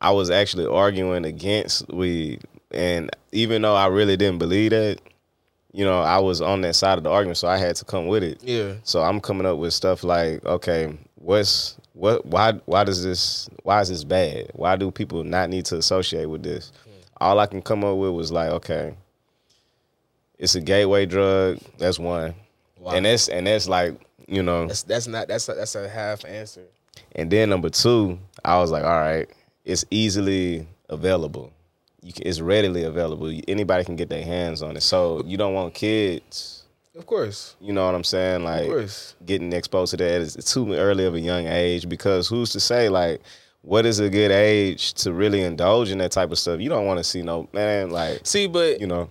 B: I was actually arguing against weed. And even though I really didn't believe that, you know, I was on that side of the argument, so I had to come with it.
A: Yeah,
B: So I'm coming up with stuff like, okay, what's what why why does this why is this bad? Why do people not need to associate with this? All I can come up with was like, okay, it's a gateway drug. That's one,
A: Wow.
B: and that's and that's like you know.
A: that's that's not that's a, that's a half answer.
B: And then number two, I was like, all right, it's easily available. You can, it's readily available. Anybody can get their hands on it. So you don't want kids.
A: Of course,
B: You know what I'm saying?
A: of
B: Like
A: course.
B: getting exposed to that is too early of a young age because who's to say like what is a good age to really indulge in that type of stuff? You don't want to see no man like
A: See, but
B: you know.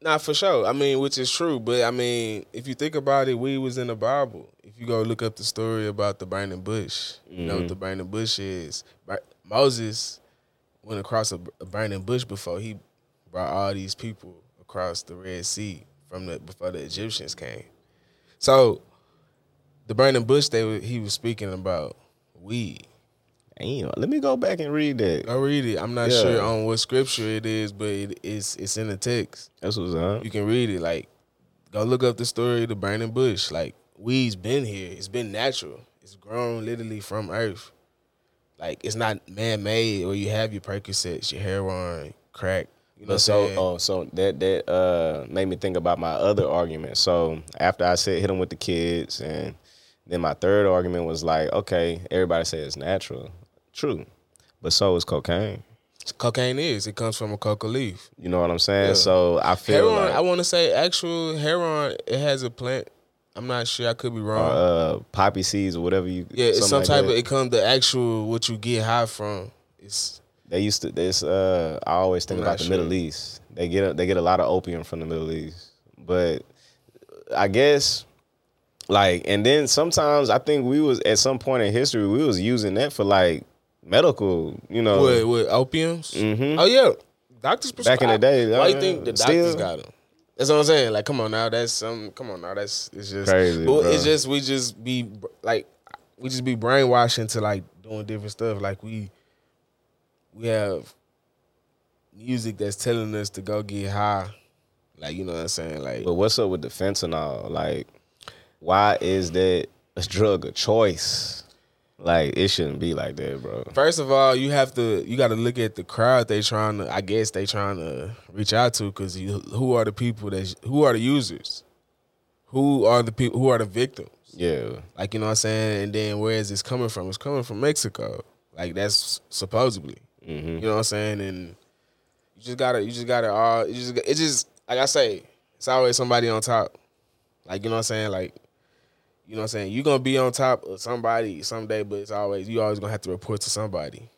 A: not for sure. I mean, which is true, but I mean, if you think about it, we was in the Bible. If you go look up the story about the burning bush, you know what mm-hmm. the burning bush is. Moses went across a, a burning bush before he brought all these people across the Red Sea from the before the Egyptians came. So, the burning bush, they were, he was speaking about weed.
B: Damn, let me go back and read that.
A: Go read it. I'm not
B: Yeah.
A: sure on what scripture it is, but it, it's it's in the text.
B: That's what's up.
A: You can read it. Like, go look up the story of the burning bush. Like, weed's been here. It's been natural. It's grown literally from earth. Like, it's not man made or you have your Percocets, your heroin, crack. You know
B: But so oh so that that uh made me think about my other argument. So after I said hit them with the kids and then my third argument was like, okay, everybody say it's natural. True. But so is cocaine.
A: Cocaine is. It comes from a coca leaf.
B: You know what I'm saying?
A: Yeah.
B: So I feel
A: Heroin,
B: like
A: I want to say actual heroin, it has a plant. I'm not sure. I could be wrong.
B: uh, poppy seeds or whatever you.
A: yeah, it's some
B: something
A: type
B: like
A: of, it comes the actual, what you get high from. It's,
B: They used to. This. Uh, I always think
A: I'm
B: about the
A: sure.
B: Middle East. They get a, they get a lot of opium from the Middle East, but I guess like, and then sometimes I think we was at some point in history we was using that for like medical. You know,
A: with, what, opiums?
B: Mhm.
A: Oh, yeah. Doctors.
B: Back in the day,
A: Why you
B: uh,
A: think the
B: still-
A: doctors got them? That's what I'm saying. Like, come on now, that's some. Come on now, that's it's just
B: Crazy, bro.
A: it's just we just be like we just be brainwashed into like doing different stuff. Like we we have music that's telling us to go get high. Like you know what I'm saying. Like
B: But what's up with the fentanyl? Like, why is that a drug of choice? Like, it shouldn't be like that, bro.
A: First of all, you have to you got to look at the crowd they trying to. I guess they trying to reach out to because who are the people that who are the users, who are the people who are the victims.
B: Yeah,
A: Like you know what I'm saying. And then where is this coming from? It's coming from Mexico. Like that's supposedly.
B: hmm
A: You know what I'm saying. And you just gotta you just gotta all you just it just like I say it's always somebody on top. Like you know what I'm saying. Like you know what I'm saying. You're gonna be on top of somebody someday, but it's always you always gonna have to report to somebody.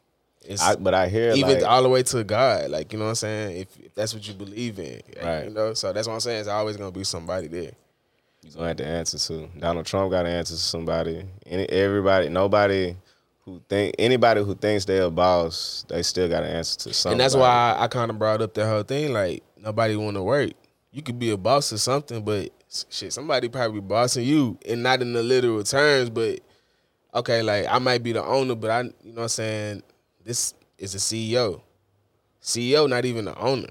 A: It's
B: I, but I hear
A: even
B: like,
A: all the way to God. Like you know what I'm saying. If, if that's what you believe in,
B: Right.
A: You know. So that's what I'm saying. It's always gonna be somebody there.
B: You're gonna have to answer to. Donald Trump got to answer to somebody. Any everybody, nobody who think anybody who thinks they're a boss, they still got to answer to somebody.
A: And that's why I, I kind of brought up the whole thing. Like nobody want to work. You could be a boss or something, but shit, somebody probably bossing you, and not in the literal terms. But okay, like I might be the owner, but I, you know, what I'm saying this is a CEO. CEO, not even the owner.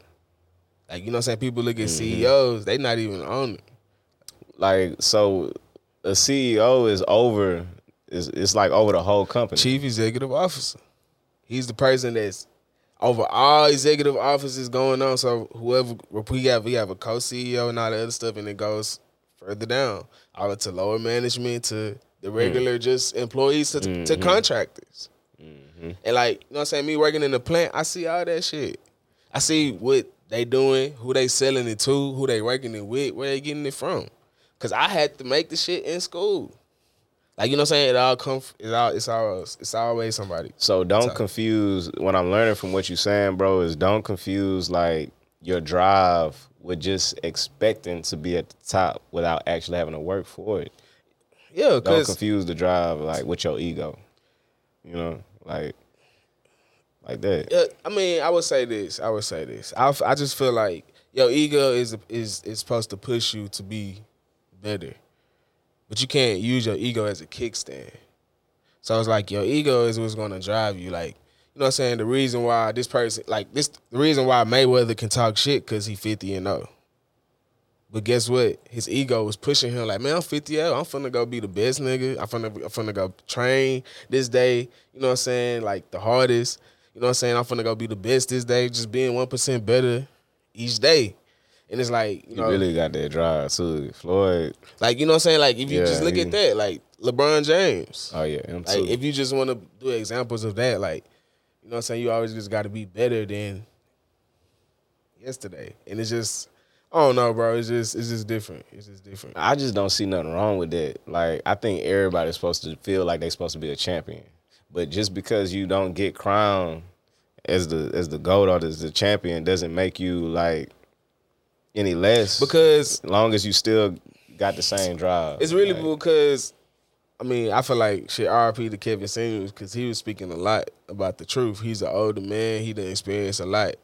A: Like you know, what I'm saying people look at mm-hmm. CEOs, they not even the owner.
B: like so. A CEO is over. Is it's like over the whole company.
A: Chief executive officer. He's the person that's over all executive offices going on. So whoever we have, we have a co CEO and all the other stuff, and it goes further down, all to lower management to the mm. regular just employees to, to mm-hmm. contractors. Mm-hmm. And like, you know what I'm saying? Me working in the plant, I see all that shit. I see what they doing, who they selling it to, who they working it with, where they getting it from. Cause I had to make the shit in school. Like you know what I'm saying? It all come it's all it's all it's always somebody.
B: So don't
A: So-
B: confuse what I'm learning from what you're saying, bro, is don't confuse like your drive with just expecting to be at the top without actually having to work for it.
A: Yeah,
B: Don't confuse the drive like with your ego. You know, like like that.
A: Yeah, I mean, I would say this. I would say this. I, I just feel like your ego is is is supposed to push you to be better, but you can't use your ego as a kickstand. So it's like your ego is what's to drive you. Like you know what I'm saying. The reason why this person like this, the reason why Mayweather can talk shit because he 50 and 0. But guess what? His ego was pushing him like, man, I'm 50 out. I'm finna go be the best nigga. I'm finna, I'm finna go train this day. You know what I'm saying? Like the hardest. You know what I'm saying? I'm finna go be the best this day. Just being one percent better each day. And it's like, you
B: You
A: know,
B: really got that drive too. Floyd.
A: like you know what I'm saying? Like if you
B: Yeah,
A: just look
B: he-
A: at that, like LeBron James.
B: Oh yeah, him
A: Like
B: too.
A: if you just want to do examples of that, like you know what I'm saying, you always just got to be better than yesterday. And it's just I don't know, bro. It's just it's just different. It's just different.
B: I just don't see nothing wrong with that. Like I think everybody's supposed to feel like they're supposed to be a champion. But just because you don't get crowned as the as the goat or as the champion doesn't make you like any less.
A: Because
B: as long as you still got the same drive.
A: It's really
B: Like,
A: because I mean, I feel like shit RP to Kevin Samuels because he was speaking a lot about the truth. He's an older man, he done experienced a lot.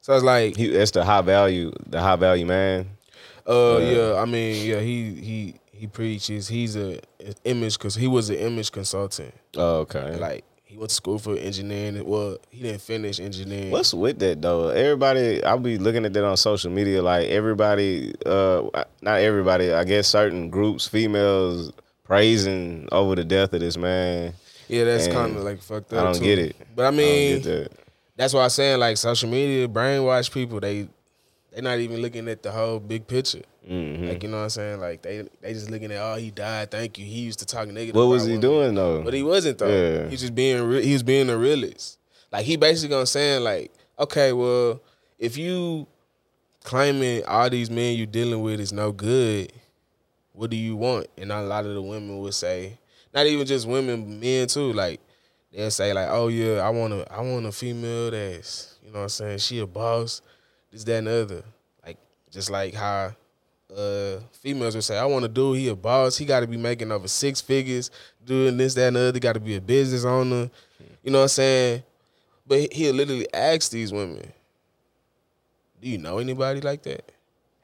A: So it's like
B: he that's the high value, the high value man.
A: Uh,
B: Yeah.
A: yeah. I mean, yeah, he he he preaches. He's a, a image because he was an image consultant.
B: Oh, okay.
A: Like he went to school for engineering. Well, he didn't finish engineering.
B: What's with that though? Everybody, I'll be looking at that on social media. Like everybody, uh, not everybody. I guess certain groups, females, praising over the death of this man.
A: yeah, that's kind of like fucked up.
B: I don't
A: too.
B: get it.
A: But I
B: I
A: mean,
B: get that.
A: that's why I'm saying like social media brainwash people. They they're not even looking at the whole big picture.
B: Mhm.
A: Like you know what I'm saying? Like they they just looking at oh he died. Thank you. He used to talk negative.
B: What was he
A: women.
B: doing though?
A: But he wasn't though.
B: Yeah.
A: He just being re- he was being a realist. Like he basically gonna saying like, okay, well, if you claiming all these men you dealing with is no good, what do you want? And a lot of the women would say, not even just women, men too. Like they'll say like, oh yeah, I want a I want a female that's you know what I'm saying she a boss, this that and the other. Like just like how uh females would say, I want a dude, he a boss, he gotta be making over six figures, doing this, that, and the other, gotta be a business owner. You know what I'm saying? But he'll literally ask these women, Do you know anybody like that?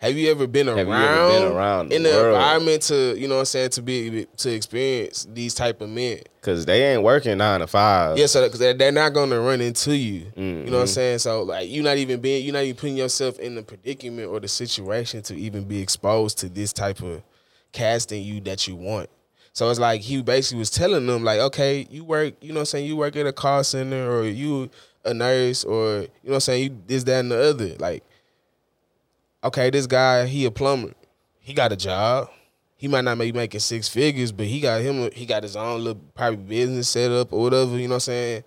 A: Have you ever been around,
B: ever been around the
A: in the
B: world?
A: environment to, you know what I'm saying, to be to experience these type of men?
B: Cause they ain't working nine to five.
A: Yeah, so because they're, they're not gonna run into you. You know what I'm
B: Mhm.
A: saying? So like you're not even being you're not even putting yourself in the predicament or the situation to even be exposed to this type of casting you that you want. So it's like he basically was telling them like, okay, you work, you know what I'm saying, you work at a call center or you a nurse or you know what I'm saying, you this, that, and the other. Like, okay, this guy, he a plumber. He got a job. He might not be making six figures, but he got him he got his own little private business set up or whatever, you know what I'm saying?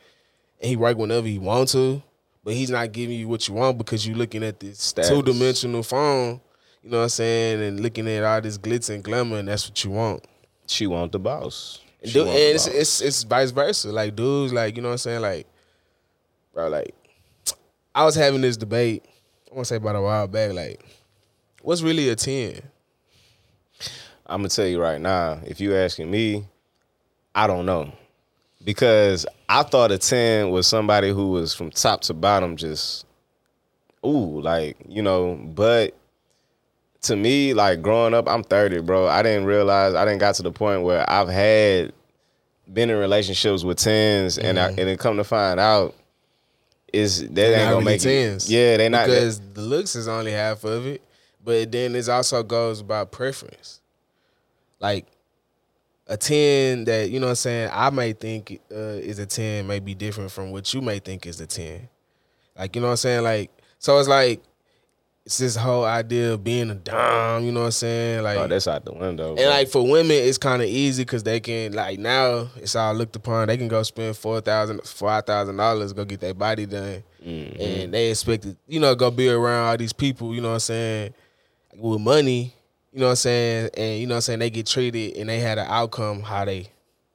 A: And he work whenever he want to, but he's not giving you what you want because you're looking at this two dimensional phone, you know what I'm saying, and looking at all this glitz and glamour, and that's what you want.
B: She want the boss.
A: And,
B: She
A: and it's,
B: boss.
A: it's it's vice versa. Like dudes, like you know what I'm saying, like bro, like I was having this debate. I want to say about a while back. Like, what's really a ten?
B: I'm gonna tell you right now, if you asking me, I don't know. Because I thought a 10 was somebody who was from top to bottom just ooh, like, you know, but to me, like growing up, I'm 30, bro. I didn't realize I didn't got to the point where I've had been in relationships with 10s and I, mm-hmm. and then come to find out is that
A: They're
B: ain't gonna
A: really
B: make
A: tens.
B: it. Yeah, they not
A: because the looks is only half of it, but then it also goes by preference. Like a ten that you know what I'm saying I may think uh, is a ten may be different from what you may think is a ten. Like you know what I'm saying? Like so it's like it's this whole idea of being a dom. You know what I'm saying? Like
B: Oh, that's out the window.
A: and like for women, it's kind of easy because they can like now it's all looked upon. They can go spend four thousand, five thousand dollars, go get their body done,
B: Mhm.
A: and they expect to, you know, go be around all these people. You know what I'm saying? With money, you know what I'm saying, and you know what I'm saying. They get treated, and they had an outcome how they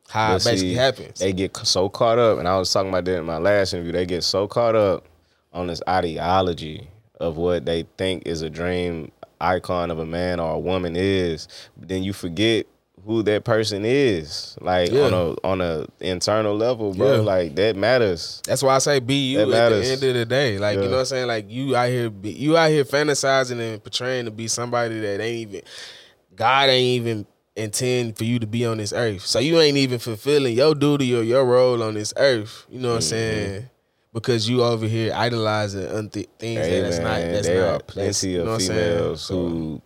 A: how
B: But
A: it basically
B: see,
A: happens.
B: They get so caught up, and I was talking about that in my last interview. They get so caught up on this ideology of what they think is a dream icon of a man or a woman is, then you forget who that person is. Like
A: Yeah.
B: on a on a internal level, bro.
A: Yeah.
B: Like that matters.
A: That's why I say be you
B: That
A: at the end of the day. Like you know what I'm saying? Like you out here be, you out here fantasizing and portraying to be somebody that ain't even God ain't even intend for you to be on this earth. So you ain't even fulfilling your duty or your role on this earth. You know what I'm
B: Mm-hmm.
A: saying? Because you over here idolizing unth- things
B: Hey,
A: that that's not that's
B: there
A: not
B: are plenty
A: you know
B: of
A: I'm saying?
B: females who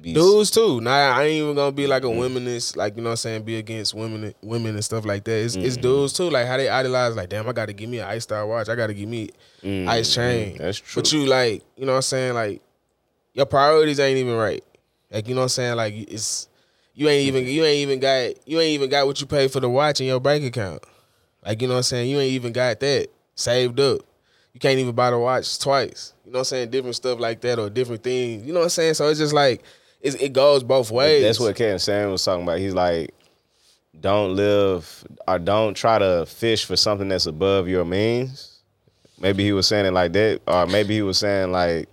B: be
A: Dudes too. Now I ain't even gonna be like a
B: Mm-hmm.
A: womanist, like you know what I'm saying, be against women women and stuff like that. It's, it's
B: Mhm.
A: dudes too, like how they idolize, like, damn, I gotta give me an ice star watch, I gotta give me
B: Mm,
A: ice chain.
B: That's true.
A: But you like, you know what I'm saying? Like your priorities ain't even right. Like, you know what I'm saying? Like it's you ain't even you ain't even got you ain't even got what you paid for the watch in your bank account. Like, you know what I'm saying? You ain't even got that saved up. You can't even buy the watch twice. You know what I'm saying? Different stuff like that or different things. You know what I'm saying? So it's just like it's, it goes both ways.
B: That's what Kevin Sam was talking about. He's like, don't live or don't try to fish for something that's above your means. Maybe he was saying it like that, or maybe he was saying like,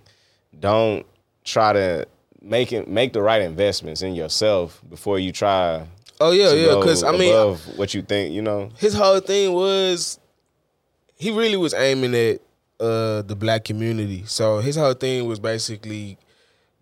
B: don't try to make it make the right investments in yourself before you try.
A: Oh yeah, yeah. Because I mean,
B: what you think, you know.
A: his whole thing was he really was aiming at uh the black community. So his whole thing was basically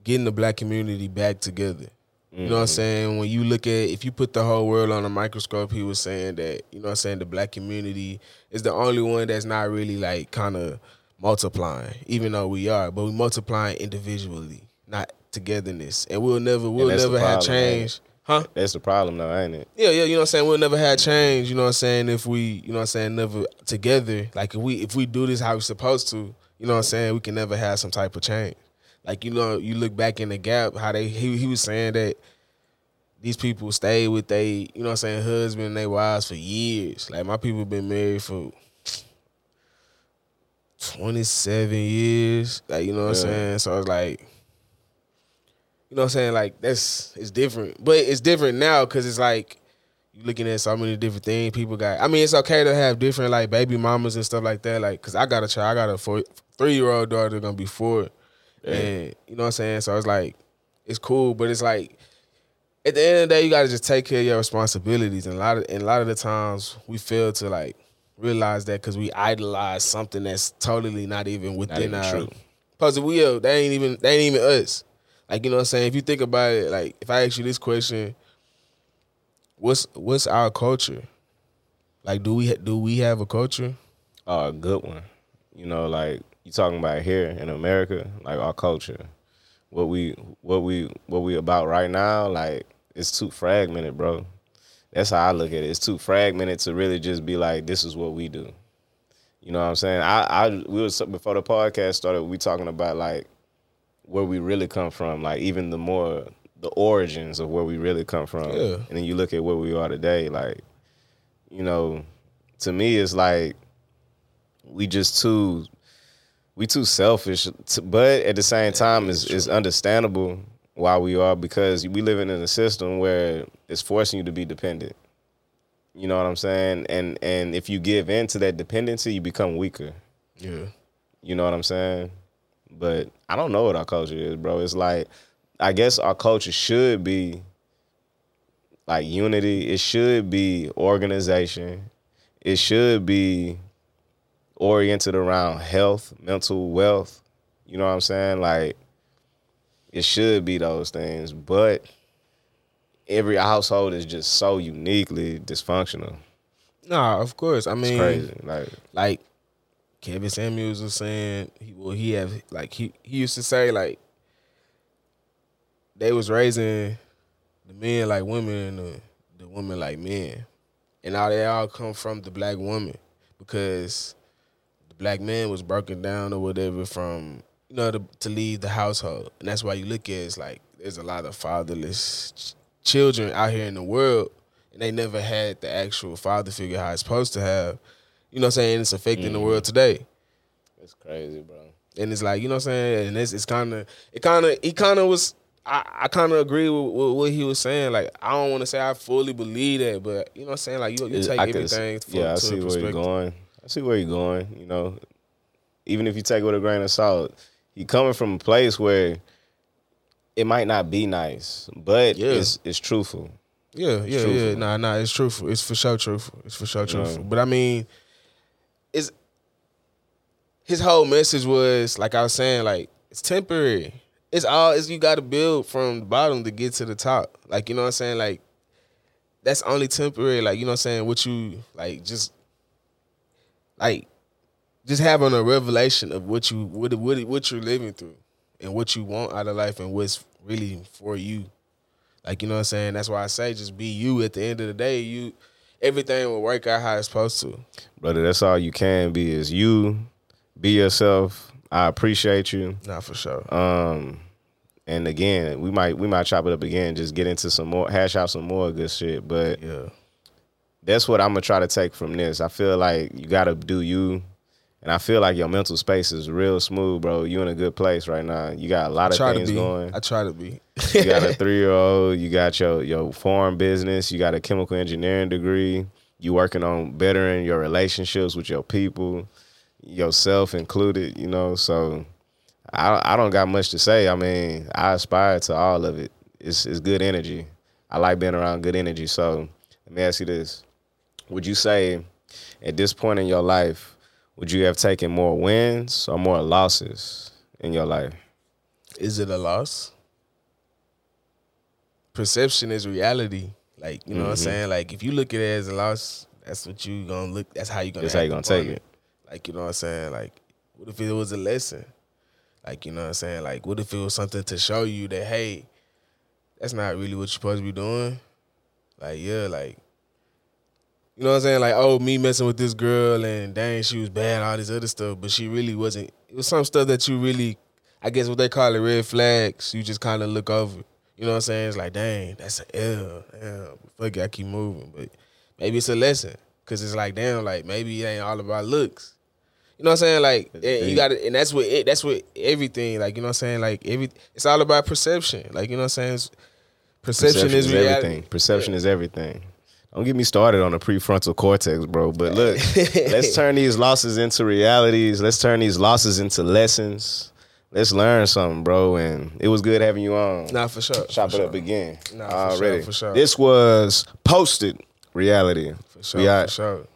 A: getting the black community back together. You know what I'm saying? When you look at if you put the whole world on a microscope, he was saying that, you know what I'm saying, the black community is the only one that's not really like kind of multiplying, even though we are, but we multiplying individually, not togetherness. And we'll never we'll never have change. Huh?
B: That's the problem, though, ain't it?
A: Yeah, yeah, you know what I'm saying? We'll never have change, you know what I'm saying, if we, you know what I'm saying, never together. Like if we if we do this how we're supposed to, you know what I'm saying, we can never have some type of change. Like, you know, you look back in the gap, how they he he was saying that these people stay with they, you know what I'm saying, husband and their wives for years. Like my people been married for 27 years. Like, you know what I'm saying? So it's like you know what I'm saying? Like that's it's different. But it's different now because it's like you looking at so many different things. People got I mean, it's okay to have different like baby mamas and stuff like that. Like, cause I got a child, I got a four three year old daughter gonna be four.
B: Yeah.
A: And you know what I'm saying? So it's like it's cool, but it's like at the end of the day, you gotta just take care of your responsibilities. And a lot of and a lot of the times we fail to like realize that because we idolize something that's totally not even within
B: even
A: our
B: true.
A: Cause we are, they ain't even they ain't even us. Like you know what I'm saying? If you think about it, like if I ask you this question, what's what's our culture? Like do we do we have a culture?
B: A good one. You know, like you talking about here in America, like our culture, what we what we what we about right now, like it's too fragmented, bro. That's how I look at it. It's too fragmented to really just be like, this is what we do. You know what I'm saying? I I we was before the podcast started, we talking about like where we really come from, like even the more the origins of where we really come from.
A: Yeah.
B: And then you look at where we are today, like, you know, to me it's like we just too we too selfish but at the same time it's, it's understandable why we are because we living in a system where it's forcing you to be dependent you know what i'm saying and and if you give in to that dependency you become weaker
A: Yeah.
B: you know what i'm saying but i don't know what our culture is bro it's like i guess our culture should be like unity it should be organization it should be oriented around health, mental wealth. You know what I'm saying? Like it should be those things, but every household is just so uniquely dysfunctional.
A: Nah, of course. I
B: It's
A: mean
B: crazy. Like
A: like Kevin Samuels was saying he well he have like he, he used to say like they was raising the men like women and the, the women like men. And now they all come from the black woman because the black man was broken down or whatever from you know to, to leave the household, and that's why you look at it, it's like there's a lot of fatherless ch- children out here in the world, and they never had the actual father figure how it's supposed to have. You know what I'm saying? It's affecting the world mm. today.
B: It's crazy, bro.
A: And it's like, you know what I'm saying? And it's it's kinda it kinda he kinda was I, I kinda agree with, with what he was saying. Like I don't wanna say I fully believe that, but you know what I'm saying? Like you, you take
B: I
A: everything for,
B: yeah, I see where you're going. I see where you're going. You know, even if you take it with a grain of salt, he coming from a place where it might not be nice, but
A: Yeah.
B: it's it's truthful.
A: Yeah, yeah, yeah.
B: truthful.
A: Nah, nah, it's truthful. It's for sure truthful. It's for sure
B: Yeah.
A: truthful. But I mean, it's his whole message was like I was saying, like it's temporary. It's all it's you got to build from the bottom to get to the top. Like you know what I'm saying. Like that's only temporary. Like you know what I'm saying. What you like just like just having a revelation of what you what what what you're living through and what you want out of life and what's really for you. Like you know what I'm saying. That's why I say just be you. At the end of the day, you everything will work out how it's supposed to.
B: Brother, that's all you can be is you. Be yourself. I appreciate you.
A: Not for sure.
B: Um, and again, we might we might chop it up again, just get into some more, hash out some more good shit. But
A: Yeah.
B: that's what I'm gonna try to take from this. I feel like you gotta do you, and I feel like your mental space is real smooth, bro. You in a good place right now. You got a lot of things going.
A: I try to be.
B: you got a three year old. You got your your farm business. You got a chemical engineering degree. You working on bettering your relationships with your people, yourself included. You know, so I I don't got much to say. I mean, I aspire to all of it. It's it's good energy. I like being around good energy. So let me ask you this: Would you say at this point in your life, would you have taken more wins or more losses in your life?
A: Is it a loss? Perception is reality. Like you know what I'm
B: Mhm.
A: saying. Like if you look at it as a loss, that's what you gonna look. That's how you gonna.
B: That's how you gonna take it.
A: Like you know what I'm saying. Like what if it was a lesson? Like you know what I'm saying. Like what if it was something to show you that hey, that's not really what you're supposed to be doing. Like yeah, like you know what I'm saying. Like oh, me messing with this girl and dang, she was bad, all this other stuff, but she really wasn't. It was some stuff that you really, I guess what they call it red flags. You just kind of look over. You know what I'm saying? It's like dang, that's an L. Damn, fuck it, I keep moving, but maybe it's a lesson because it's like damn, like maybe it ain't all about looks. You know what I'm saying? Like you got to and that's what it, that's what everything. Like you know what I'm saying? Like every it's all about perception. Like you know what I'm saying? It's- Perception, is, reality.
B: everything. Perception is everything. Don't get me started on the prefrontal cortex, bro. But look, let's turn these losses into realities. Let's turn these losses into lessons. Let's learn something, bro. And it was good having you on.
A: Nah, for sure.
B: Chop
A: for
B: it
A: sure.
B: up again.
A: Nah, for sure, for sure.
B: This was posted reality.
A: For sure.
B: We out.
A: For sure.